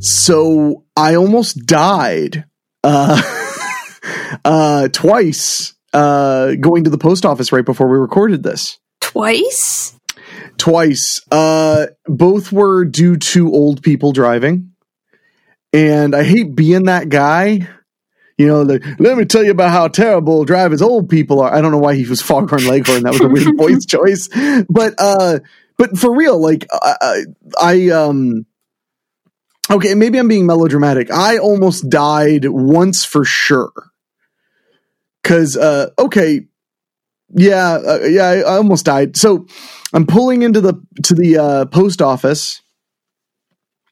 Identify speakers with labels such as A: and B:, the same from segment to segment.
A: So I almost died uh, uh, twice uh, going to the post office right before we recorded this.
B: Twice?
A: Twice. Uh, both were due to old people driving. And I hate being that guy. You know, like, let me tell you about how terrible drivers old people are. I don't know why he was Foghorn Leghorn. That was a weird voice choice. But uh, but for real, like I, I um Okay, maybe I'm being melodramatic. I almost died once for sure. Cause, uh, okay, yeah, uh, yeah, I, I, almost died. So I'm pulling into the to the uh, post office,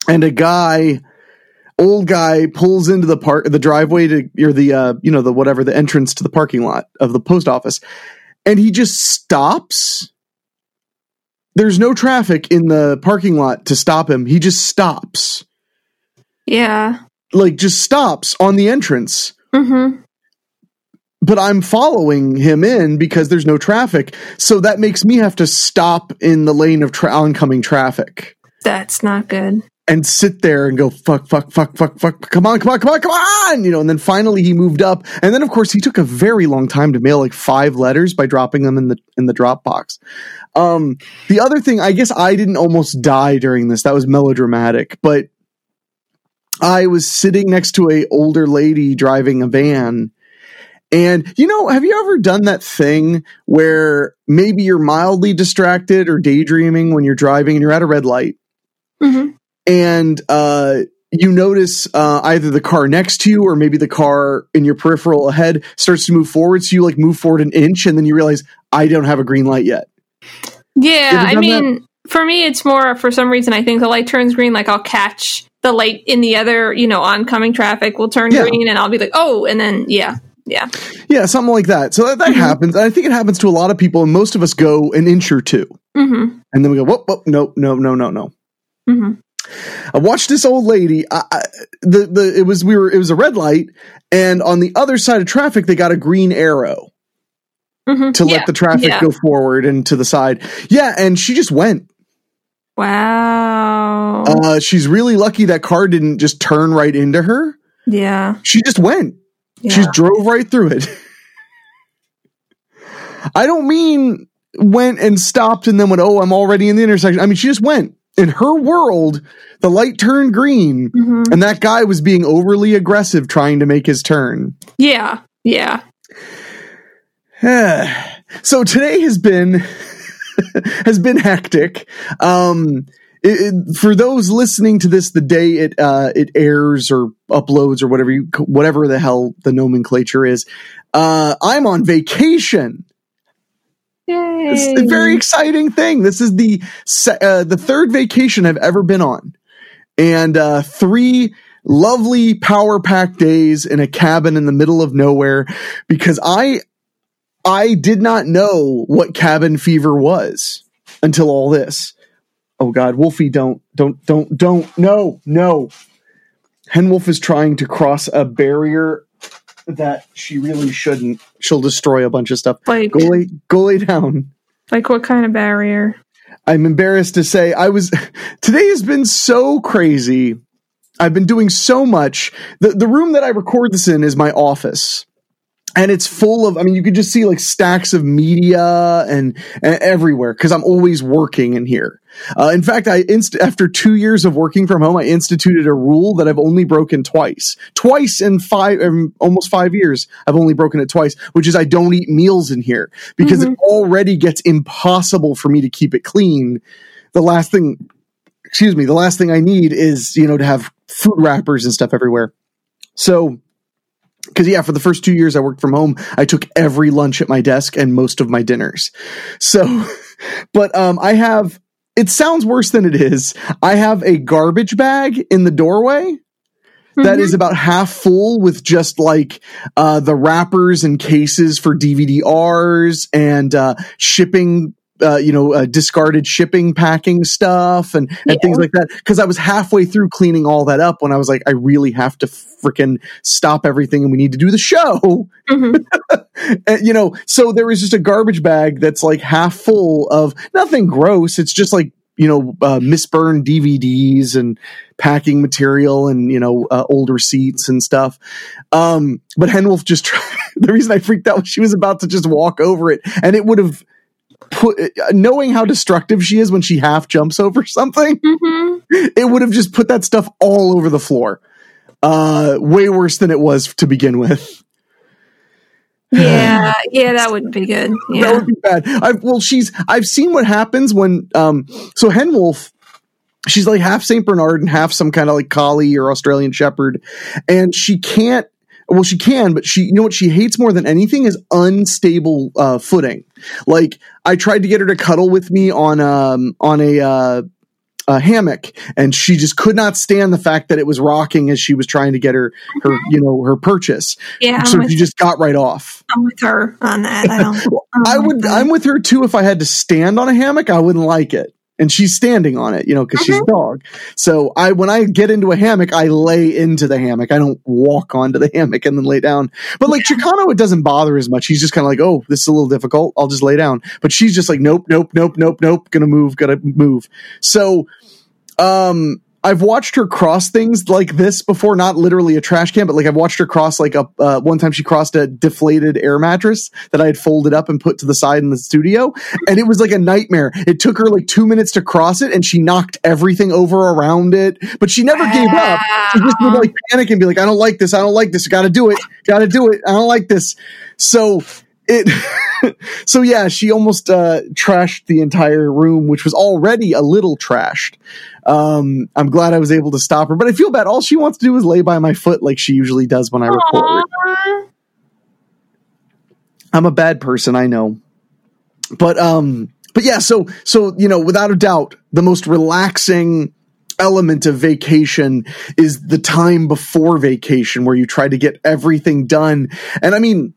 A: and a guy, old guy, pulls into the park, the driveway to or the uh, you know the whatever the entrance to the parking lot of the post office, and he just stops. There's no traffic in the parking lot to stop him. He just stops
B: yeah.
A: Like just stops on the entrance.
B: Mm-hmm.
A: But I'm following him in because there's no traffic. So that makes me have to stop in the lane of tra- oncoming traffic.
B: That's not good.
A: And sit there and go, fuck, fuck, fuck, fuck, fuck, come on, come on, come on, come on, you know, and then finally he moved up. And then of course he took a very long time to mail like five letters by dropping them in the, in the drop box. Um, the other thing, I guess I didn't almost die during this. That was melodramatic, but I was sitting next to a older lady driving a van. And you know, have you ever done that thing where maybe you're mildly distracted or daydreaming when you're driving and you're at a red light?
B: Mm-hmm.
A: And uh, you notice uh, either the car next to you or maybe the car in your peripheral ahead starts to move forward. So you like move forward an inch and then you realize, I don't have a green light yet.
B: Yeah. I mean, that? for me, it's more for some reason, I think the light turns green, like I'll catch the light in the other, you know, oncoming traffic will turn yeah. green and I'll be like, oh, and then, yeah. Yeah.
A: Yeah, something like that. So that, that mm-hmm. happens. I think it happens to a lot of people, and most of us go an inch or 2
B: mm-hmm.
A: And then we go, whoop, whoop, no, no, no, no, no.
B: Mm-hmm.
A: I watched this old lady. I, I, the the it was we were it was a red light, and on the other side of traffic they got a green arrow
B: mm-hmm.
A: to let the traffic
B: yeah.
A: go forward and to the side. Yeah, and she just went.
B: Wow.
A: Uh, she's really lucky that car didn't just turn right into her.
B: Yeah.
A: She just went. Yeah. She drove right through it. I don't mean went and stopped and then went, oh, I'm already in the intersection. I mean, she just went. In her world, the light turned green
B: mm-hmm.
A: and that guy was being overly aggressive trying to make his turn.
B: Yeah. Yeah.
A: so today has been has been hectic. Um, it, it, for those listening to this the day it uh, it airs or uploads or whatever you whatever the hell the nomenclature is, uh, I'm on vacation.
B: Yay.
A: It's a very exciting thing. This is the uh, the third vacation I've ever been on, and uh, three lovely power packed days in a cabin in the middle of nowhere because I I did not know what cabin fever was until all this. Oh God, Wolfie, don't, don't, don't, don't, no, no. Henwolf is trying to cross a barrier that she really shouldn't. She'll destroy a bunch of stuff.
B: Like,
A: go lay, go lay down.
B: Like what kind of barrier?
A: I'm embarrassed to say I was. Today has been so crazy. I've been doing so much. The the room that I record this in is my office and it's full of i mean you could just see like stacks of media and, and everywhere because i'm always working in here. Uh, in fact i inst- after two years of working from home i instituted a rule that i've only broken twice. Twice in five um, almost five years i've only broken it twice which is i don't eat meals in here because mm-hmm. it already gets impossible for me to keep it clean. The last thing excuse me the last thing i need is you know to have food wrappers and stuff everywhere. So because yeah for the first two years i worked from home i took every lunch at my desk and most of my dinners so but um i have it sounds worse than it is i have a garbage bag in the doorway that mm-hmm. is about half full with just like uh, the wrappers and cases for DVD-Rs and uh, shipping uh, you know, uh, discarded shipping packing stuff and, and yeah. things like that. Cause I was halfway through cleaning all that up when I was like, I really have to freaking stop everything and we need to do the show. Mm-hmm. and, you know, so there was just a garbage bag that's like half full of nothing gross. It's just like, you know, uh, misburned DVDs and packing material and, you know, uh, old receipts and stuff. Um, but Henwolf just, tried, the reason I freaked out was she was about to just walk over it and it would have, put knowing how destructive she is when she half jumps over something, mm-hmm. it would have just put that stuff all over the floor. Uh, way worse than it was to begin with.
B: Yeah, yeah, that wouldn't be good. Yeah.
A: That would be bad. I've, well, she's I've seen what happens when um so Henwolf she's like half Saint Bernard and half some kind of like collie or Australian Shepherd, and she can't well she can but she you know what she hates more than anything is unstable uh, footing. Like i tried to get her to cuddle with me on um on a uh a hammock and she just could not stand the fact that it was rocking as she was trying to get her her you know her purchase. Yeah so she just got right off.
B: I'm with her on that. I don't
A: i would i'm with her too if i had to stand on a hammock i wouldn't like it and she's standing on it, you know, because she's a mm-hmm. dog. So I, when I get into a hammock, I lay into the hammock. I don't walk onto the hammock and then lay down. But like Chicano, it doesn't bother as much. He's just kind of like, oh, this is a little difficult. I'll just lay down. But she's just like, nope, nope, nope, nope, nope. Gonna move, gotta move. So, um, I've watched her cross things like this before, not literally a trash can, but like I've watched her cross like a uh, one time she crossed a deflated air mattress that I had folded up and put to the side in the studio, and it was like a nightmare. It took her like two minutes to cross it, and she knocked everything over around it, but she never gave up. She just would like panic and be like, "I don't like this. I don't like this. Got to do it. Got to do it. I don't like this." So it so yeah she almost uh trashed the entire room which was already a little trashed um i'm glad i was able to stop her but i feel bad. All she wants to do is lay by my foot like she usually does when i record. Aww. i'm a bad person i know. But um but yeah so so you know without a doubt the most relaxing element of vacation is the time before vacation where you try to get everything done. And i mean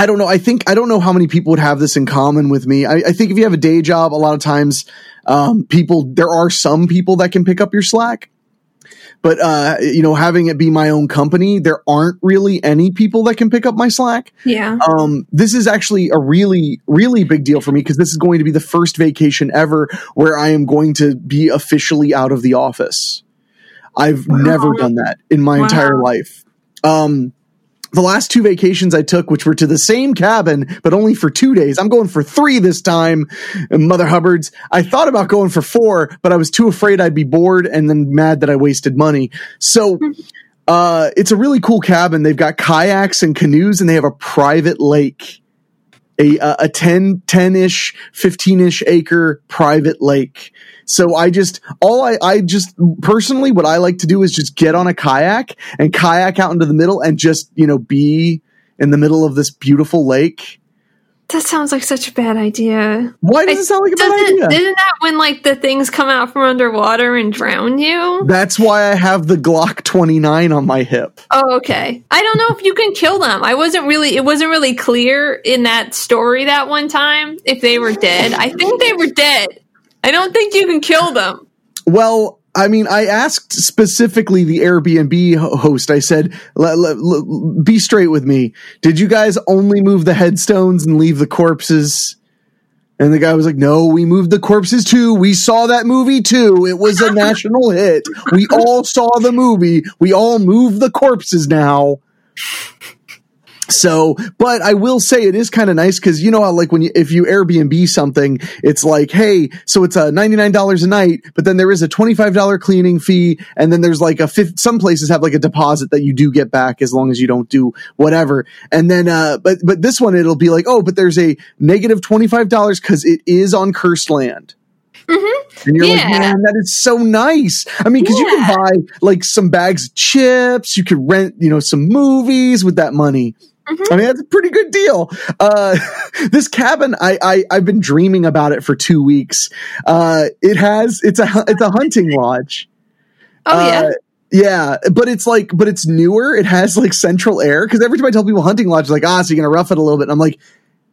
A: I don't know. I think I don't know how many people would have this in common with me. I, I think if you have a day job, a lot of times um, people there are some people that can pick up your slack. But uh, you know, having it be my own company, there aren't really any people that can pick up my slack.
B: Yeah.
A: Um, this is actually a really, really big deal for me because this is going to be the first vacation ever where I am going to be officially out of the office. I've wow. never done that in my wow. entire life. Um, the last two vacations I took, which were to the same cabin, but only for two days. I'm going for three this time, Mother Hubbard's. I thought about going for four, but I was too afraid I'd be bored and then mad that I wasted money. So, uh, it's a really cool cabin. They've got kayaks and canoes and they have a private lake. A, a 10, 10-ish, 15-ish acre private lake so I just, all I, I just personally, what I like to do is just get on a kayak and kayak out into the middle and just, you know, be in the middle of this beautiful lake.
B: That sounds like such a bad idea.
A: Why does it, it sound like a bad idea?
B: Isn't that when like the things come out from underwater and drown you?
A: That's why I have the Glock 29 on my hip.
B: Oh, okay. I don't know if you can kill them. I wasn't really it wasn't really clear in that story that one time if they were dead. I think they were dead. I don't think you can kill them.
A: Well, I mean, I asked specifically the Airbnb host. I said, l- l- l- "Be straight with me. Did you guys only move the headstones and leave the corpses?" And the guy was like, "No, we moved the corpses too. We saw that movie too. It was a national hit. We all saw the movie. We all moved the corpses now." So, but I will say it is kind of nice because you know how like when you if you Airbnb something, it's like, hey, so it's a ninety nine dollars a night, but then there is a twenty five dollar cleaning fee, and then there's like a fifth. Some places have like a deposit that you do get back as long as you don't do whatever. And then, uh, but but this one it'll be like, oh, but there's a negative twenty five dollars because it is on cursed land. Mm-hmm. And you're yeah. like, man, that is so nice. I mean, because yeah. you can buy like some bags of chips, you could rent, you know, some movies with that money. Mm-hmm. I mean, that's a pretty good deal. Uh, this cabin, I, I, I've been dreaming about it for two weeks. Uh, it has, it's a, it's a hunting lodge.
B: Oh, yeah. Uh,
A: Yeah, but it's like, but it's newer. It has like central air because every time I tell people hunting lodge, like, ah, so you're gonna rough it a little bit. And I'm like,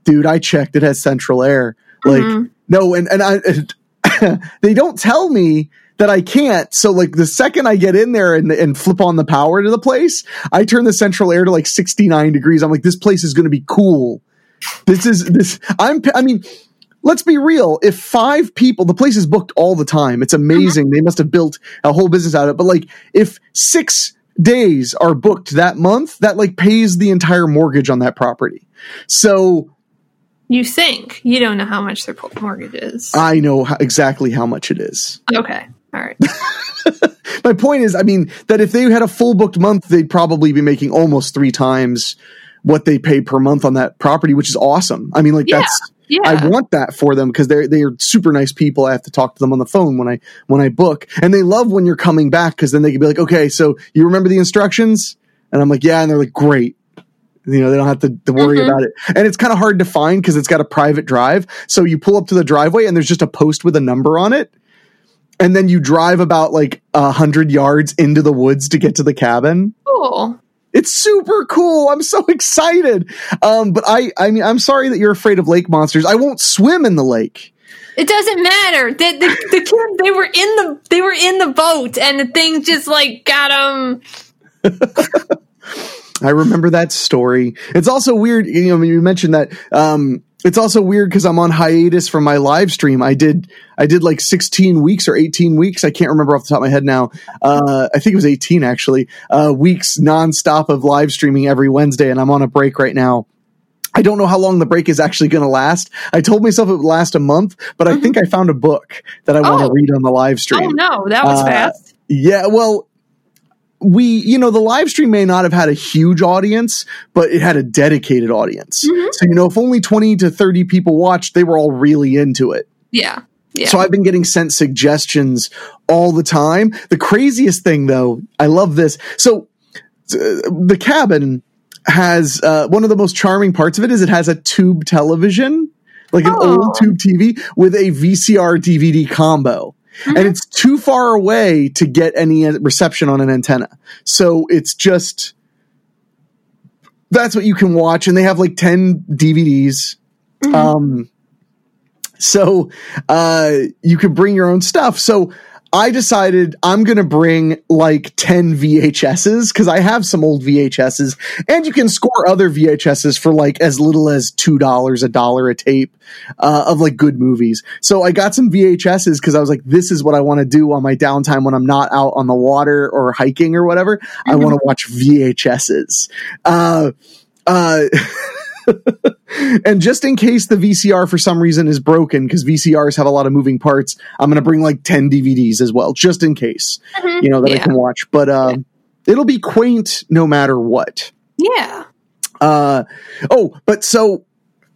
A: dude, I checked. It has central air. Like, mm-hmm. no, and and I, and they don't tell me that I can't. So like the second I get in there and, and flip on the power to the place, I turn the central air to like 69 degrees. I'm like, this place is going to be cool. This is this. I'm. I mean, let's be real. If five people, the place is booked all the time. It's amazing. They must have built a whole business out of it. But like, if six days are booked that month, that like pays the entire mortgage on that property. So
B: you think you don't know how much their mortgage is.
A: I know how, exactly how much it is.
B: Okay. All right.
A: My point is, I mean, that if they had a full booked month, they'd probably be making almost three times what they pay per month on that property, which is awesome. I mean, like yeah. that's yeah. I want that for them because they're they're super nice people. I have to talk to them on the phone when I when I book, and they love when you're coming back because then they can be like, okay, so you remember the instructions, and I'm like, yeah, and they're like, great. You know, they don't have to, to worry mm-hmm. about it. And it's kind of hard to find because it's got a private drive. So you pull up to the driveway and there's just a post with a number on it and then you drive about like a hundred yards into the woods to get to the cabin.
B: Cool.
A: It's super cool. I'm so excited. Um, but I, I mean, I'm sorry that you're afraid of lake monsters. I won't swim in the lake.
B: It doesn't matter. The, the, the kids, they were in the, they were in the boat and the thing just like got them.
A: I remember that story. It's also weird. You know, you mentioned that, um, it's also weird because I'm on hiatus from my live stream. I did I did like 16 weeks or 18 weeks. I can't remember off the top of my head now. Uh, I think it was 18 actually. Uh, weeks nonstop of live streaming every Wednesday, and I'm on a break right now. I don't know how long the break is actually going to last. I told myself it would last a month, but mm-hmm. I think I found a book that I want to oh. read on the live stream. Oh
B: no, that was uh, fast.
A: Yeah, well, we, you know, the live stream may not have had a huge audience, but it had a dedicated audience. Mm-hmm. So, you know, if only 20 to 30 people watched, they were all really into it.
B: Yeah. Yeah.
A: So I've been getting sent suggestions all the time. The craziest thing though, I love this. So uh, the cabin has uh, one of the most charming parts of it is it has a tube television, like an oh. old tube TV with a VCR DVD combo mm-hmm. and it's too far away to get any reception on an antenna. So it's just that's what you can watch, and they have like ten DVDs. Mm-hmm. Um, so uh, you can bring your own stuff. So I decided I'm going to bring like 10 VHSs because I have some old VHSs and you can score other VHSs for like as little as $2, a dollar a tape uh, of like good movies. So I got some VHSs because I was like, this is what I want to do on my downtime when I'm not out on the water or hiking or whatever. Mm-hmm. I want to watch VHSs. Uh, uh, and just in case the VCR for some reason is broken, because VCRs have a lot of moving parts, I'm going to bring like 10 DVDs as well, just in case, mm-hmm. you know, that yeah. I can watch. But uh, yeah. it'll be quaint no matter what.
B: Yeah.
A: Uh, oh, but so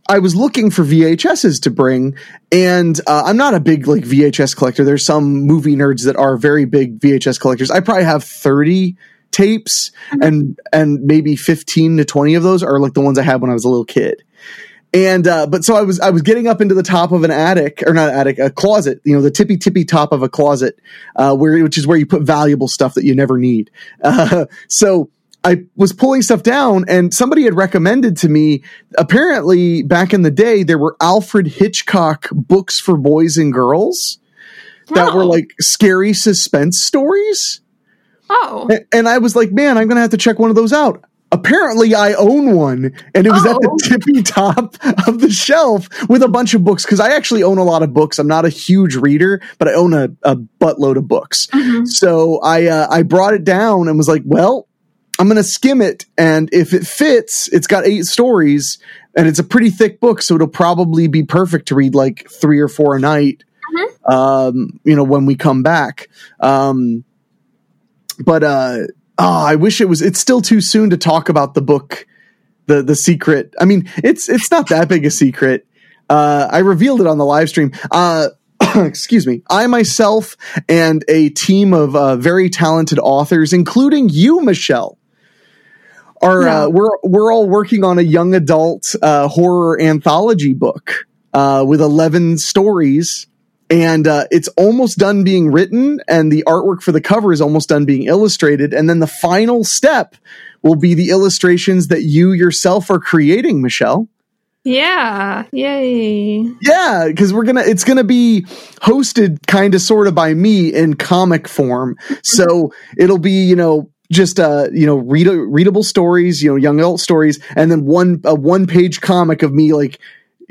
A: I was looking for VHSs to bring, and uh, I'm not a big like VHS collector. There's some movie nerds that are very big VHS collectors. I probably have 30 tapes mm-hmm. and and maybe 15 to 20 of those are like the ones I had when I was a little kid. And uh, but so I was I was getting up into the top of an attic or not attic a closet you know the tippy tippy top of a closet uh, where which is where you put valuable stuff that you never need. Uh, so I was pulling stuff down and somebody had recommended to me apparently back in the day there were Alfred Hitchcock books for boys and girls that were like scary suspense stories.
B: Oh.
A: And I was like, man, I'm going to have to check one of those out. Apparently, I own one, and it was oh. at the oh. tippy top of the shelf with a bunch of books. Because I actually own a lot of books. I'm not a huge reader, but I own a, a buttload of books. Mm-hmm. So I uh, I brought it down and was like, well, I'm going to skim it, and if it fits, it's got eight stories, and it's a pretty thick book, so it'll probably be perfect to read like three or four a night. Mm-hmm. Um, you know, when we come back. Um, but uh, oh, I wish it was. It's still too soon to talk about the book, the the secret. I mean, it's it's not that big a secret. Uh, I revealed it on the live stream. Uh, excuse me. I myself and a team of uh, very talented authors, including you, Michelle, are yeah. uh, we're we're all working on a young adult uh, horror anthology book uh, with eleven stories and uh, it's almost done being written, and the artwork for the cover is almost done being illustrated, and then the final step will be the illustrations that you yourself are creating, Michelle.
B: Yeah, yay.
A: Yeah, because we're gonna it's gonna be hosted kind of sort of by me in comic form. So it'll be, you know, just uh, you know, read, readable stories, you know, young adult stories, and then one a one page comic of me like,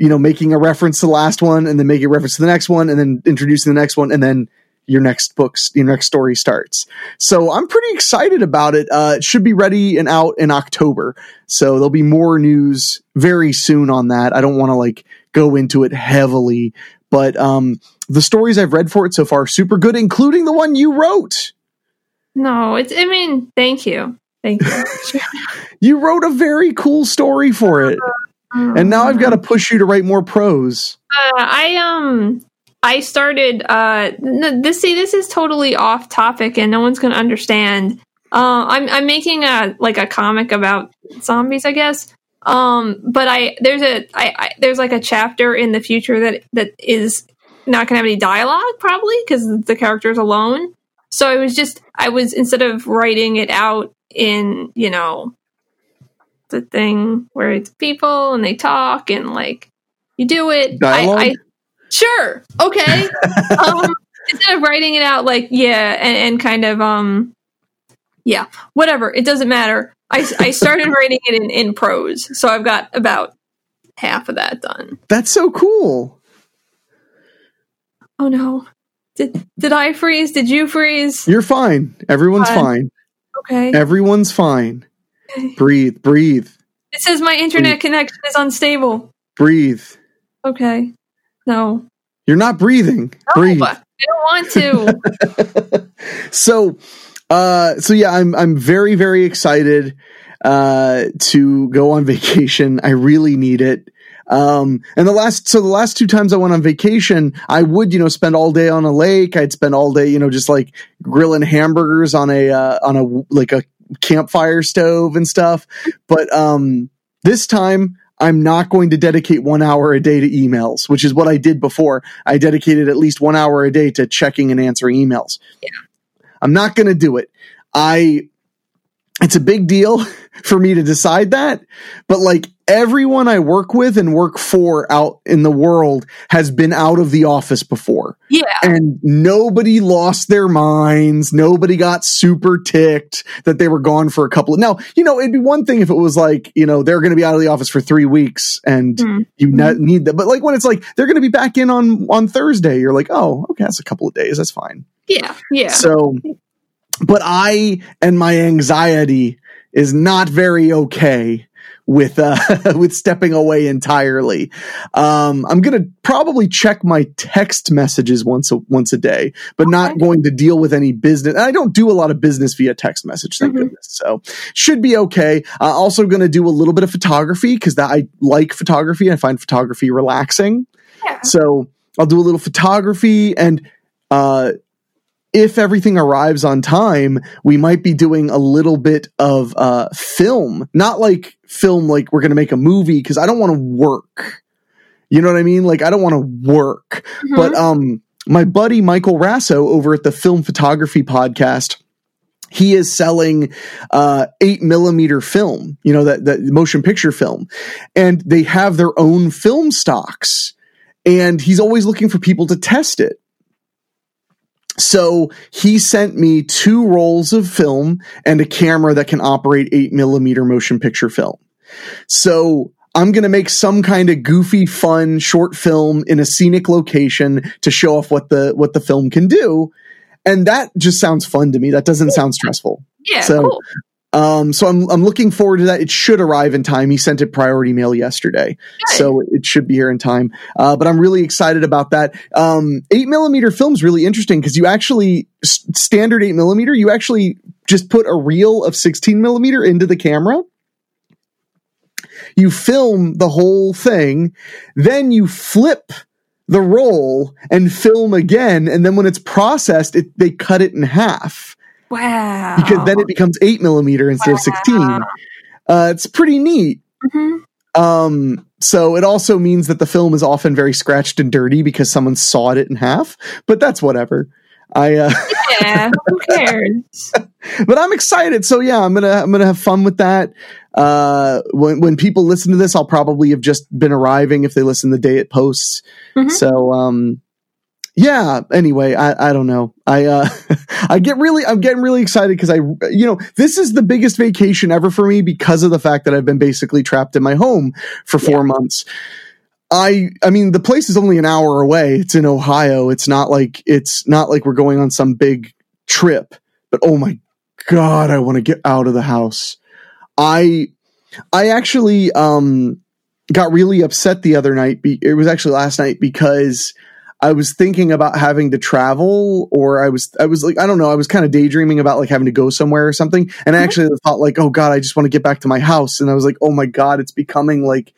A: you know, making a reference to the last one and then making a reference to the next one and then introducing the next one and then your next books, your next story starts. So I'm pretty excited about it. Uh, it should be ready and out in October. So there'll be more news very soon on that. I don't want to like go into it heavily, but um, the stories I've read for it so far super good, including the one you wrote.
B: No, it's. I mean, thank you, thank you.
A: you wrote a very cool story for it, and now I've got to push you to write more prose.
B: Uh, I um I started uh this see this is totally off topic and no one's going to understand. Uh, I'm I'm making a like a comic about zombies, I guess. Um, but I there's a I, I there's like a chapter in the future that that is not going to have any dialogue probably because the character's alone. So I was just I was instead of writing it out in you know the thing where it's people and they talk and like you do it.
A: Dialogue? I, I
B: Sure. Okay. um, instead of writing it out like yeah, and, and, kind of um, yeah, whatever. It doesn't matter. I I started writing it in in prose, so I've got about half of that done.
A: That's so cool.
B: Oh no. Did did I freeze? Did you freeze?
A: You're fine. Everyone's fine. fine.
B: Okay.
A: Everyone's fine. Breathe, breathe.
B: It says my internet breathe. connection is unstable.
A: Breathe.
B: Okay. No.
A: You're not breathing. No, Breathe. I
B: don't want to.
A: so, uh, so yeah, I'm I'm very very excited uh, to go on vacation. I really need it. Um, and the last, so the last two times I went on vacation, I would, you know, spend all day on a lake. I'd spend all day, you know, just like grilling hamburgers on a, uh, on a, like a campfire stove and stuff. But, um, this time I'm not going to dedicate one hour a day to emails, which is what I did before. I dedicated at least one hour a day to checking and answering emails.
B: Yeah.
A: I'm not going to do it. I, it's a big deal for me to decide that, but like everyone I work with and work for out in the world has been out of the office before.
B: Yeah.
A: And nobody lost their minds. Nobody got super ticked that they were gone for a couple of, now, you know, it'd be one thing if it was like, you know, they're going to be out of the office for three weeks and mm-hmm. you ne- need that. But like when it's like, they're going to be back in on, on Thursday, you're like, oh, okay, that's a couple of days. That's fine.
B: Yeah. Yeah.
A: So, but I and my anxiety is not very okay with uh with stepping away entirely. Um I'm going to probably check my text messages once a once a day, but okay. not going to deal with any business. And I don't do a lot of business via text message, thank mm-hmm. goodness. So, should be okay. Uh, also going to do a little bit of photography cuz I like photography. And I find photography relaxing.
B: Yeah.
A: So, I'll do a little photography and uh if everything arrives on time, we might be doing a little bit of uh, film, not like film like we're going to make a movie because I don't want to work. You know what I mean? Like I don't want to work. Mm-hmm. But um, my buddy Michael Raso over at the Film Photography Podcast, he is selling uh, eight millimeter film. You know that that motion picture film, and they have their own film stocks. And he's always looking for people to test it. So he sent me two rolls of film and a camera that can operate eight millimeter motion picture film. So I'm going to make some kind of goofy, fun short film in a scenic location to show off what the, what the film can do. And that just sounds fun to me. That doesn't sound stressful.
B: Yeah. So cool.
A: Um, so I'm I'm looking forward to that. It should arrive in time. He sent it priority mail yesterday, Good. so it should be here in time. Uh, but I'm really excited about that. Um, eight millimeter film is really interesting because you actually standard eight millimeter. You actually just put a reel of 16 millimeter into the camera. You film the whole thing, then you flip the roll and film again, and then when it's processed, it, they cut it in half.
B: Wow.
A: Because then it becomes eight millimeter instead wow. of 16. Uh, it's pretty neat.
B: Mm-hmm.
A: Um, so it also means that the film is often very scratched and dirty because someone sawed it in half, but that's whatever. I uh,
B: Yeah, who cares?
A: but I'm excited. So yeah, I'm gonna I'm gonna have fun with that. Uh, when when people listen to this, I'll probably have just been arriving if they listen the day it posts.
B: Mhm.
A: So um, yeah. Anyway, I I don't know. I uh, I get really I'm getting really excited because I you know this is the biggest vacation ever for me because of the fact that I've been basically trapped in my home for four months. I I mean the place is only an hour away. It's in Ohio. It's not like it's not like we're going on some big trip. But oh my god, I want to get out of the house. I I actually um got really upset the other night. Be, it was actually last night because I was thinking about having to travel or I was I was like I don't know, I was kind of daydreaming about like having to go somewhere or something. And I actually thought like, "Oh god, I just want to get back to my house." And I was like, "Oh my god, it's becoming like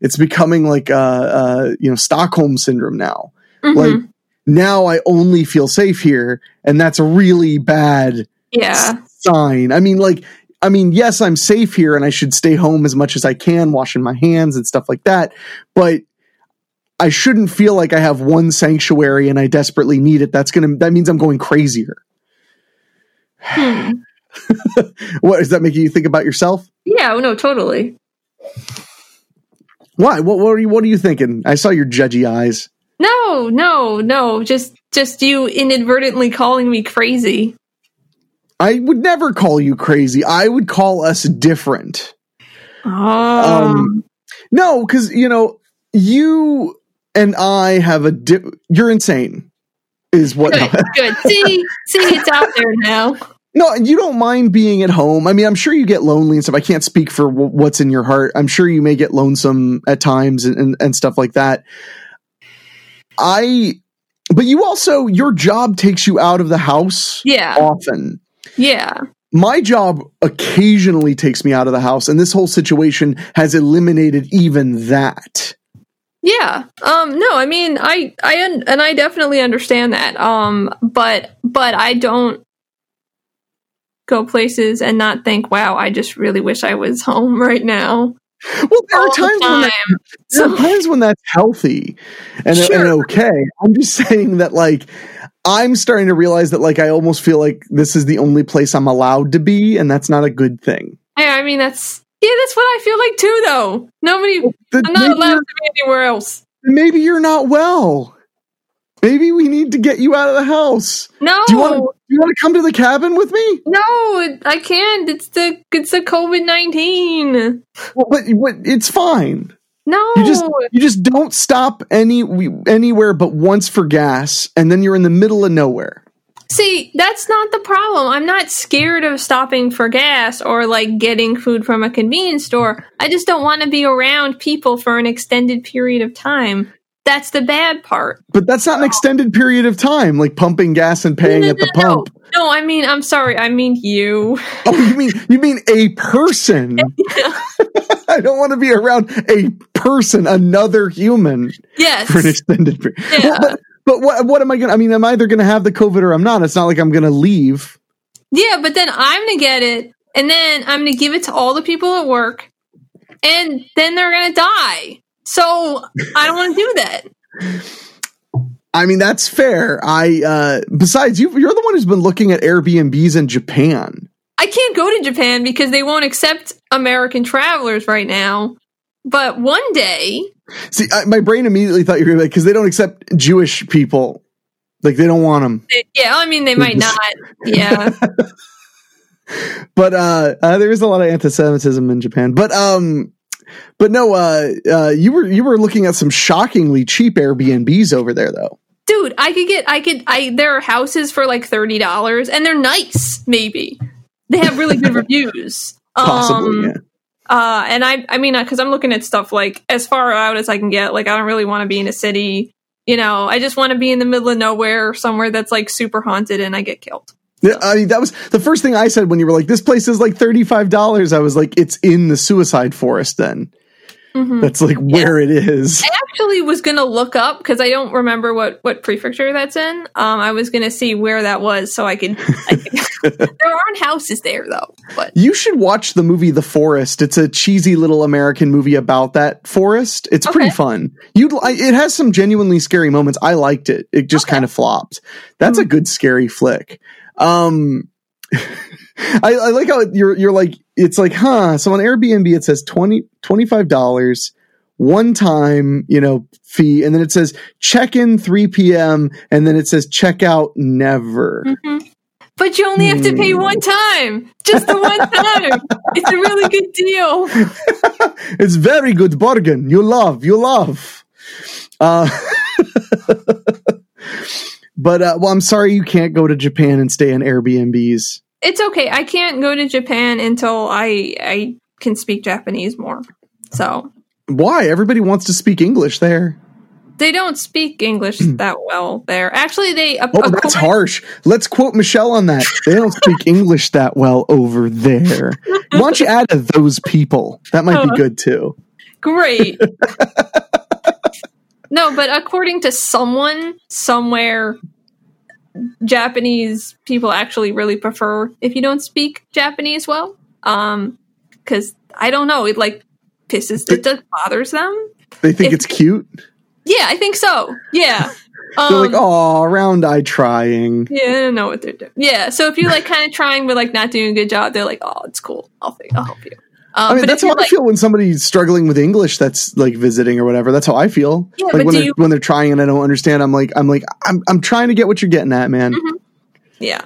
A: it's becoming like uh uh you know, Stockholm syndrome now."
B: Mhm.
A: Like now I only feel safe here and that's a really bad
B: yeah.
A: sign. I mean, like, I mean, yes, I'm safe here and I should stay home as much as I can, washing my hands and stuff like that. But I shouldn't feel like I have one sanctuary and I desperately need it. That's gonna that means I'm going crazier.
B: Hmm.
A: What is that making you think about yourself?
B: Yeah, oh, no, totally.
A: Why? What, what are you What are you thinking? I saw your judgy eyes.
B: No, no, no. Just just you inadvertently calling me crazy.
A: I would never call you crazy. I would call us different.
B: Oh.
A: Um, No, because you know you and I have a. Di- you're insane, is what.
B: good, good. See, see, it's out there now.
A: No, and you don't mind being at home. I mean, I'm sure you get lonely and stuff. I can't speak for w- what's in your heart. I'm sure you may get lonesome at times and, and, and stuff like that. I, but you also, your job takes you out of the house
B: Yeah,
A: often.
B: yeah.
A: My job occasionally takes me out of the house, and this whole situation has eliminated even that.
B: Yeah. Um no, I mean I I un- and I definitely understand that. Um but but I don't go places and not think, "Wow, I just really wish I was home right now."
A: Well, there
B: All
A: are
B: the
A: times when that sometimes when that's healthy and,
B: Sure.
A: and okay i'm just saying that like i'm starting to realize that like i almost feel like this is the only place i'm allowed to be and that's not a good thing
B: Yeah, I mean that's yeah, that's what I feel like too though. Nobody
A: That
B: I'm not allowed to be anywhere else.
A: maybe you're not well maybe we need to get you out of the house
B: No.
A: do you want to you want to come to the cabin with me
B: no, I can't. It's the it's the COVID-19.
A: well, but, but it's fine
B: No.
A: you just you just don't stop any anywhere but once for gas and then you're in the middle of nowhere
B: See, that's not the problem. I'm not scared of stopping for gas or like getting food from a convenience store. I just don't want to be around people for an extended period of time. That's the bad part.
A: but that's not an extended period of time like pumping gas and paying
B: no,
A: at the
B: no, no.
A: pump
B: No, I mean, I'm sorry. I mean you.
A: Oh, you mean you mean a person? I don't want to be around a person, another human,
B: Yes.
A: for an extended period.
B: Yeah.
A: Well, but but what what am I gonna? I mean, I'm either gonna have the COVID or I'm not. It's not like I'm gonna leave.
B: Yeah, but then I'm going to get it and then I'm going to give it to all the people at work and then they're going to die. So I don't want to do that.
A: I mean, that's fair. I uh besides you, you're the one who's been looking at Airbnbs in Japan.
B: I can't go to Japan because they won't accept American travelers right now. But one day,
A: See, I, my brain immediately thought you were like because they don't accept Jewish people. Like they don't want them.
B: yeah, I mean, they might not. Yeah.
A: but uh, uh there is a lot of anti-semitism in japan but um but no uh uh you were you were looking at some shockingly cheap airbnbs over there though
B: Dude, I could get, I could, I, there are houses for like $30 and they're nice, maybe. They have really good reviews.
A: possibly
B: Um,
A: yeah
B: Uh, and I, I mean, because I'm looking at stuff like as far out as I can get. Like, I don't really want to be in a city. You know, I just want to be in the middle of nowhere, somewhere that's like super haunted, and I get killed.
A: Yeah, I mean, that was the first thing I said when you were like, "This place is like thirty five dollars." I was like, "It's in the suicide forest." Then,
B: Mhm.
A: That's like where it is.
B: I actually was gonna look up because I don't remember what what prefecture that's in. Um, I was gonna see where that was so I could. I could there aren't houses there though, but
A: You should watch the movie The Forest. It's a cheesy little American movie about that forest. It's pretty fun. You it has some genuinely scary moments. I liked it. It just
B: Okay.
A: kind of flopped. That's a good scary flick. Um I, I like how you're you're like it's like, huh? So on Airbnb it says 20 $25 one time, you know, fee and then it says check in 3 p.m. and then it says check out never.
B: Mhm. but you only have to pay
A: Hmm.
B: one time, just the one time. it's a really good deal.
A: it's very good bargain. You love, you love. Uh, but uh, well, I'm sorry you can't go to Japan and stay in Airbnbs.
B: It's okay. I can't go to Japan until I I can speak Japanese more. So
A: Why? Everybody wants to speak English there.
B: they don't speak English that well there. Actually, they
A: Hmm. Oh, that's harsh. Let's quote Michelle on that. They don't speak English that well over there. Why don't you add those people? That might be
B: Uh.
A: good too.
B: Great. no, but according to someone somewhere, Japanese people actually really prefer if you don't speak Japanese well. Um, because I don't know, it like pisses, it just bothers them.
A: They think
B: If-
A: it's cute.
B: Yeah, I think so. Yeah. Um,
A: They're like, oh, round eye trying.
B: Yeah, I don't know what they're doing. Yeah, so if you're like kind of trying but like not doing a good job, they're like, "Oh, it's cool. I'll think I'll help you." Um,
A: I mean, that's how
B: you're
A: I feel when somebody's struggling with English that's like visiting or whatever. That's how I feel.
B: Yeah,
A: like when they're
B: you-
A: when they're trying and I don't understand, I'm like I'm like I'm I'm trying to get what you're getting at, man.
B: yeah,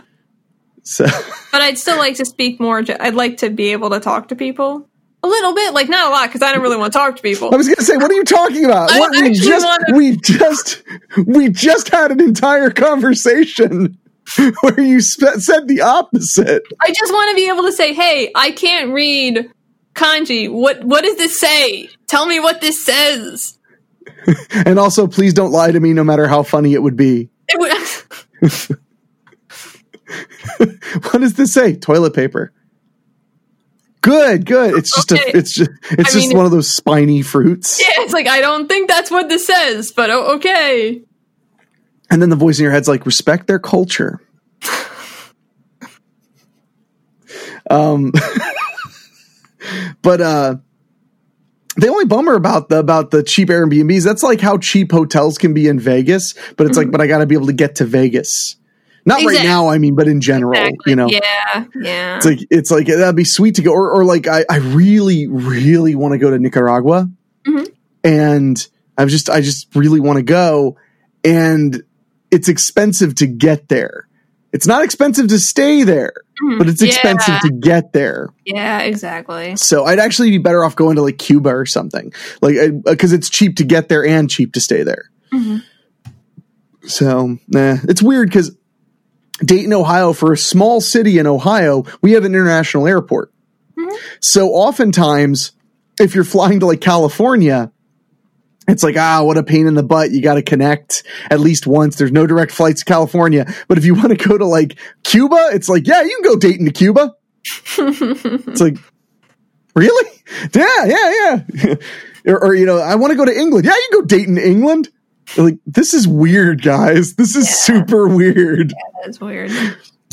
A: So
B: but I'd still like to speak more. Ja- I'd like to be able to talk to people a little bit, like not a lot, because I don't really want to talk to people.
A: I was gonna say, what are you talking about?
B: I
A: What, we just
B: wanna-
A: we just we just had an entire conversation where you sp- said the opposite.
B: I just want to be able to say, "Hey, I can't read kanji. What what does this say? Tell me what this says."
A: And also, please don't lie to me, no matter how funny it would be.
B: It would-
A: What does this say? Toilet paper. Good, good. It's just
B: Okay.
A: a, it's just, it's
B: I
A: just
B: mean-
A: one of those spiny fruits.
B: yeah, it's like I don't think that's what this says, but okay.
A: And then the voice in your head's like, respect their culture. um, but uh, the only bummer about the about the cheap Airbnbs, that's like how cheap hotels can be in Vegas. But it's like, but I got to be able to get to Vegas. Not right now. I mean, but in general,
B: Exactly.
A: you know.
B: Yeah, yeah.
A: It's like it's like that'd be sweet to go, or, or like I, I really, really want to go to Nicaragua,
B: Mhm.
A: and I've just I just really want to go, and it's expensive to get there. It's not expensive to stay there,
B: Mhm.
A: but it's
B: Yeah.
A: expensive to get there.
B: Yeah, exactly.
A: So I'd actually be better off going to like Cuba or something, like because it's cheap to get there and cheap to stay there.
B: Mhm.
A: So nah, it's weird because Dayton, Ohio, for a small city in Ohio, we have an international airport.
B: Mhm.
A: So oftentimes, if you're flying to like California, it's like ah, what a pain in the butt. You got to connect at least once. There's no direct flights to California, but if you want to go to like Cuba, it's like yeah, you can go Dayton to Cuba. It's like, really? Yeah, yeah, yeah. or, or, you know, I want to go to England. Yeah, you can go Dayton, to England. You're like, this is weird, guys. This is
B: Yeah.
A: super weird.
B: That's weird.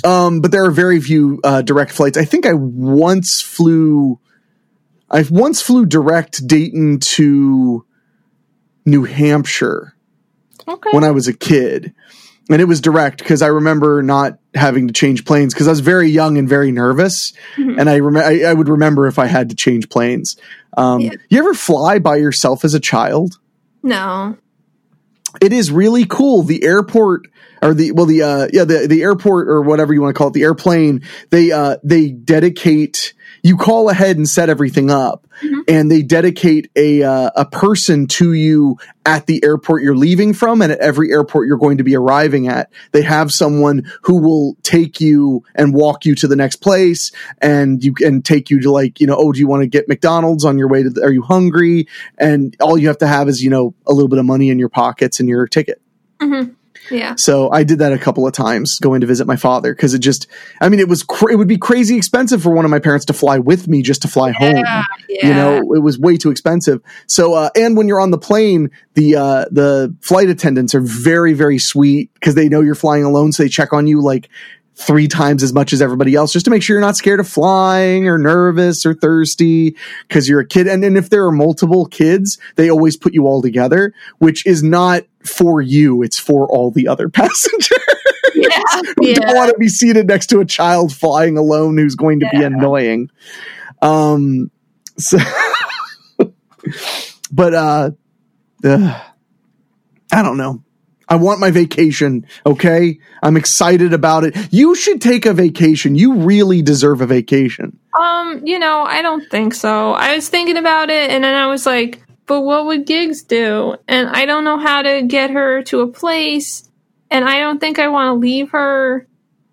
A: Um, but there are very few uh, direct flights. I think I once flew. I once flew direct Dayton to New Hampshire
B: Okay.
A: when I was a kid. And it was direct because I remember not having to change planes because I was very young and very nervous.
B: Mhm.
A: And I, rem- I I would remember if I had to change planes. Um,
B: Yeah.
A: You ever fly by yourself as a child?
B: no.
A: It is really cool. The airport or the well the uh yeah the the airport or whatever you want to call it the airplane they uh they dedicate you call ahead and set everything up
B: Mhm.
A: and they dedicate a uh, a person to you at the airport you're leaving from and at every airport you're going to be arriving at. They have someone who will take you and walk you to the next place and you can take you to like you know oh do you want to get McDonald's on your way to the, are you hungry? And all you have to have is you know a little bit of money in your pockets and your ticket.
B: Hmm Yeah.
A: So I did that a couple of times going to visit my father because it just, I mean, it was, cr- it would be crazy expensive for one of my parents to fly with me just to fly home.
B: Yeah.
A: You know, it was way too expensive. So, uh, and when you're on the plane, the, uh, the flight attendants are very, very sweet because they know you're flying alone. So they check on you like three times as much as everybody else just to make sure you're not scared of flying or nervous or thirsty because you're a kid. And then if there are multiple kids, they always put you all together, which is not for you. It's for all the other passengers.
B: yeah.
A: who
B: yeah.
A: don't want to be seated next to a child flying alone who's going to be annoying. Um, so, but, uh, ugh, I don't know. I want my vacation. Okay. I'm excited about it. You should take a vacation. You really deserve a vacation.
B: Um, you know, I don't think so. I was thinking about it and then I was like, but what would gigs do? And I don't know how to get her to a place and I don't think I want to leave her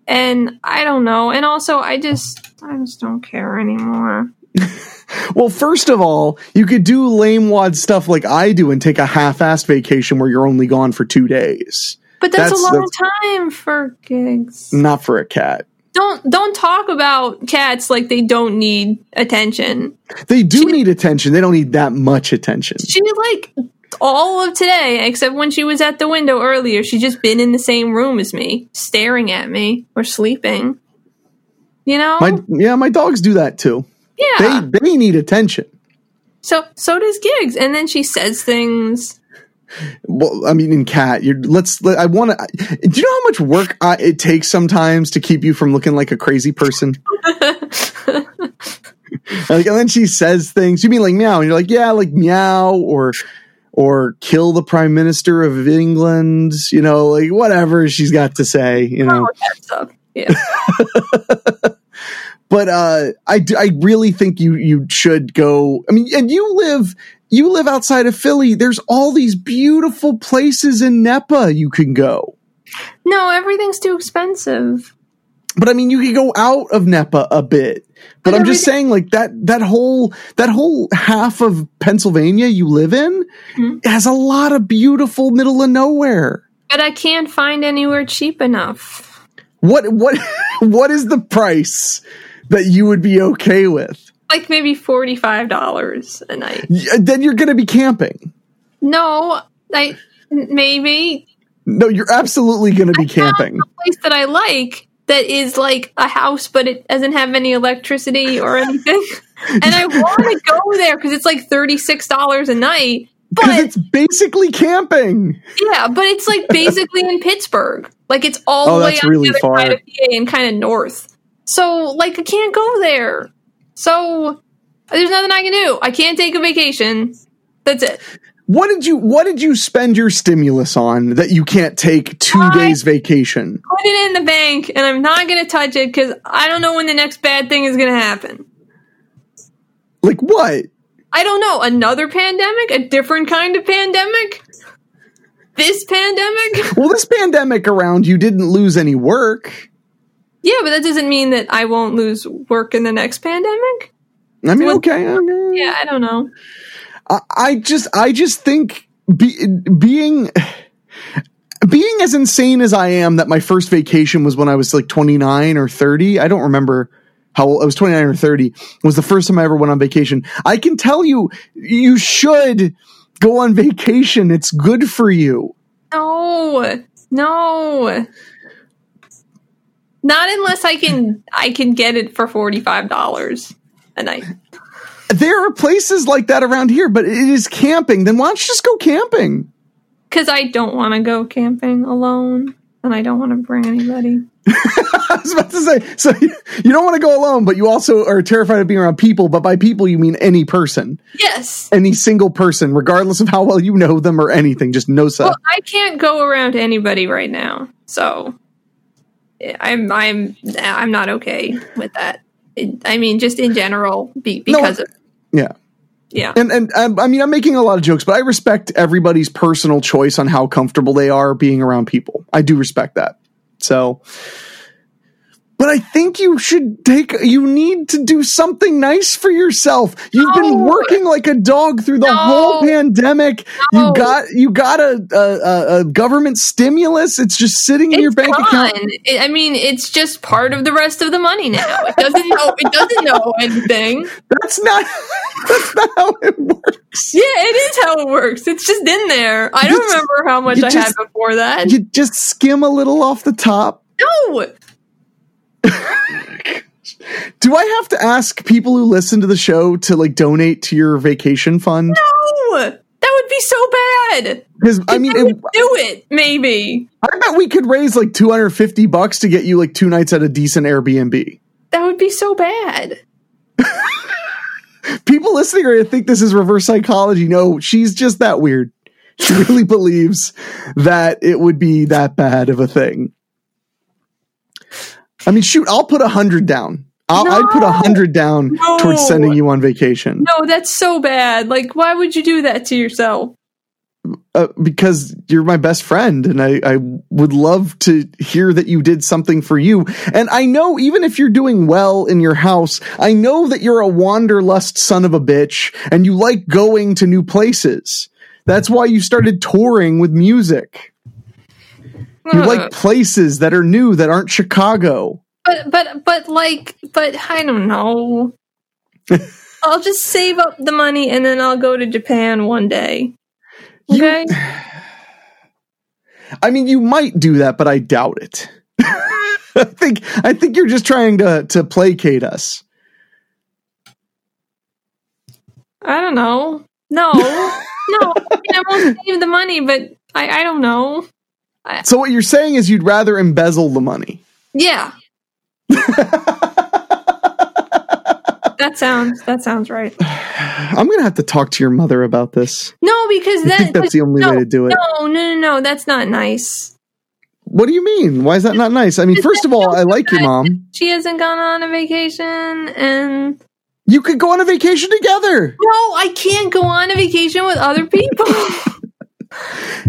B: and I don't know. And also I just I just don't care anymore.
A: Well, first of all, you could do lame wad stuff like I do and take a half-assed vacation where you're only gone for two days.
B: But that's,
A: That's-
B: a long
A: that's-
B: time for gigs.
A: Not for a cat.
B: Don't don't talk about cats like they don't need attention.
A: They do need attention. They don't need that much attention.
B: She like all of today, except when she was at the window earlier, she's just been in the same room as me, staring at me or sleeping. You know?
A: My yeah, my dogs do that too.
B: Yeah.
A: They they need attention.
B: so so does Gigs. And then she says things.
A: Well, I mean, in cat, you're let's. Let, I want to. Do you know how much work I, it takes sometimes to keep you from looking like a crazy person? like, and then she says things. You mean like meow? And you're like, yeah, like meow or or kill the prime minister of England. You know, like whatever she's got to say. You know.
B: Oh, Stuff. Yeah.
A: but uh, I I really think you you should go. I mean, and you live you live outside of Philly. There's all these beautiful places in Nepa you can go.
B: no, everything's too expensive.
A: But I mean, you could go out of Nepa a bit. But,
B: But
A: I'm just saying, like that that whole that whole half of Pennsylvania you live in
B: Mhm.
A: has a lot of beautiful middle of nowhere.
B: But I can't find anywhere cheap enough.
A: What what what is the price that you would be okay with?
B: Like maybe forty five dollars a night.
A: Y- uh, Then you're going to be camping.
B: No, I maybe
A: No, you're absolutely going to be camping.
B: A place that I like that is like a house, but it doesn't have any electricity or anything. and I want to go there because it's like thirty six dollars a night. But
A: it's basically camping.
B: yeah, but it's like basically in Pittsburgh. Like it's all
A: Oh,
B: the way on
A: really
B: the other
A: far.
B: side of PA and kind of north. So like I can't go there. So there's nothing I can do. I can't take a vacation. That's it.
A: What did you What did you spend your stimulus on that you can't take two
B: I-
A: days vacation?
B: Put it in the bank, and I'm not going to touch it because I don't know when the next bad thing is going to happen.
A: Like what?
B: I don't know. Another pandemic? A different kind of pandemic? This pandemic?
A: Well, this pandemic around you didn't lose any work.
B: Yeah, but that doesn't mean that I won't lose work in the next pandemic.
A: I mean, okay, okay.
B: Yeah, I don't know.
A: I, I just, I just think be, being, being as insane as I am that my first vacation was when I was like 29 or 30. I don't remember how old, I was 29 or 30 was the first time I ever went on vacation. I can tell you, you should go on vacation. It's good for you.
B: No, no. Not unless I can I can get it for forty five dollars a night.
A: There are places like that around here, but it is camping. Then why don't you just go camping?
B: Because I don't want to go camping alone, and I don't want to bring anybody.
A: I was about to say, so you you don't want to go alone, but you also are terrified of being around people. But by people, you mean any person,
B: Yes.
A: any single person, regardless of how well you know them or anything. Just no stuff.
B: Well, I can't go around anybody right now, so I'm I'm I'm not okay with that. I mean, just in general, be,
A: No,
B: because of
A: yeah.
B: yeah.
A: And and um, I mean, I'm making a lot of jokes, but I respect everybody's personal choice on how comfortable they are being around people. I do respect that. So, But I think you should take, you need to do something nice for yourself. You've been working like a dog through the
B: No.
A: whole pandemic.
B: No.
A: You got, you got a, a, a, government stimulus. It's just sitting in your bank
B: gone.
A: account.
B: It- I mean, it's just part of the rest of the money now. It doesn't know. It doesn't know anything.
A: That's not, that's not how it works.
B: Yeah, it is how it works. It's just in there. I
A: You
B: don't
A: just-
B: remember how much I
A: just-
B: had before that.
A: You just skim a little off the top.
B: no,
A: Do I have to ask people who listen to the show to like donate to your vacation fund?
B: no, that would be so bad.
A: Because I mean,
B: I
A: it,
B: do it maybe.
A: I bet we could raise like 250 bucks to get you like two nights at a decent Airbnb.
B: That would be so bad.
A: People listening are going to think this is reverse psychology. No, she's just that weird. She really believes that it would be that bad of a thing. I mean, shoot, I'll put a hundred down. I'll, I'd put a hundred down
B: No.
A: towards sending you on vacation
B: No, that's so bad. Like, why would you do that to yourself?
A: uh, because you're my best friend, and I, I would love to hear that you did something for you. And I know even if you're doing well in your house, I know that you're a wanderlust son of a bitch, and you like going to new places. That's why you started touring with music. You like places that are new that aren't Chicago.
B: But but but like but I don't know. I'll just save up the money and then I'll go to Japan one day.
A: You-
B: Okay?
A: I mean, you might do that, but I doubt it. I think I think you're just trying to to placate us.
B: I don't know. No. no, I, mean, I won't save the money, but I, I don't know.
A: So what you're saying is you'd rather embezzle the money.
B: Yeah. that sounds that sounds right.
A: I'm gonna have to talk to your mother about this.
B: No, because
A: I think that's the only
B: no,
A: way to do it.
B: No, no, no, no, that's not nice.
A: What do you mean? Why is that not nice? I mean, first of all, I like your mom.
B: She hasn't gone on a vacation and
A: You could go on a vacation together.
B: no, I can't go on a vacation with other people.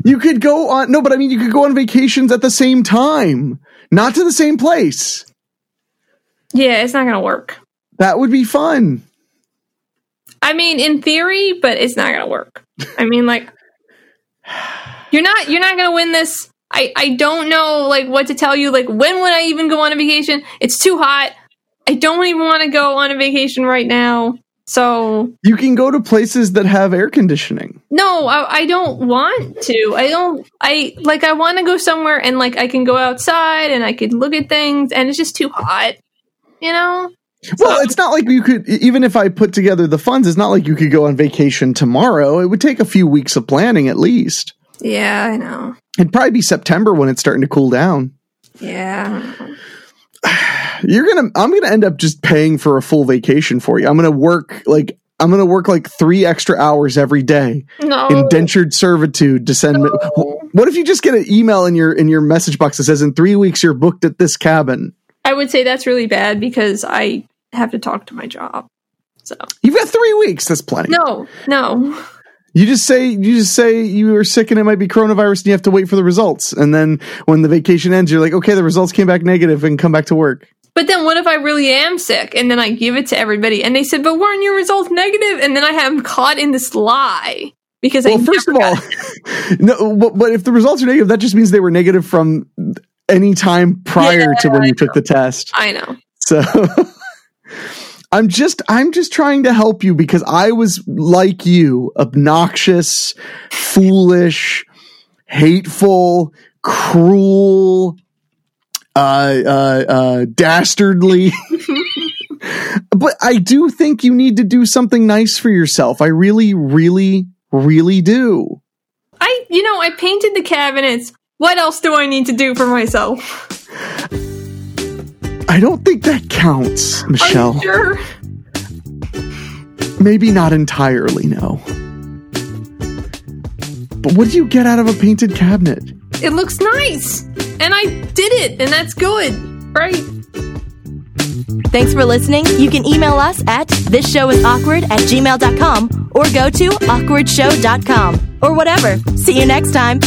A: You could go on no, but I mean, you could go on vacations at the same time, not to the same place.
B: yeah, it's not gonna work.
A: That would be fun.
B: I mean, in theory, but it's not gonna work. I mean, like, you're not you're not gonna win this. I I don't know like what to tell you. Like, when would I even go on a vacation? It's too hot. I don't even want to go on a vacation right now. So
A: You can go to places that have air conditioning.
B: no, I, I don't want to. I don't. I like. I want to go somewhere and like I can go outside and I can look at things, and it's just too hot. You know.
A: Well, it's not like you could, even if I put together the funds, it's not like you could go on vacation tomorrow. It would take a few weeks of planning at least.
B: Yeah, I know.
A: It'd probably be September when it's starting to cool down.
B: Yeah.
A: You're gonna, I'm gonna end up just paying for a full vacation for you. I'm gonna work like, I'm gonna work like three extra hours every day,
B: No.
A: indentured servitude to send. me What if you just get an email in your in your message box that says in three weeks you're booked at this cabin?
B: I would say that's really bad because I have to talk to my job. So
A: You've got three weeks. That's plenty.
B: no, no.
A: You just say you just say you are sick and it might be coronavirus and you have to wait for the results. And then when the vacation ends, you're like, okay, the results came back negative and come back to work.
B: But then what if I really am sick and then I give it to everybody and they said, but weren't your results negative? And then I am caught in this lie because I
A: first of all, no, but, but if the results are negative, that just means they were negative from any time prior to when
B: Yeah,
A: you took the test.
B: I know.
A: So I'm just I'm just trying to help you because I was like you, obnoxious, foolish, hateful, cruel, Uh, uh, uh, dastardly. but I do think you need to do something nice for yourself. I really, really, really do.
B: I, you know, I painted the cabinets. What else do I need to do for myself?
A: I don't think that counts,
B: Are
A: Michelle.
B: you sure?
A: Maybe not entirely, no. But what do you get out of a painted cabinet?
B: It looks nice. And I did it, and that's good, right?
C: Thanks for listening. You can email us at thisshowis.awkward at gmail.com or go to awkwardshow.com or whatever. See you next time.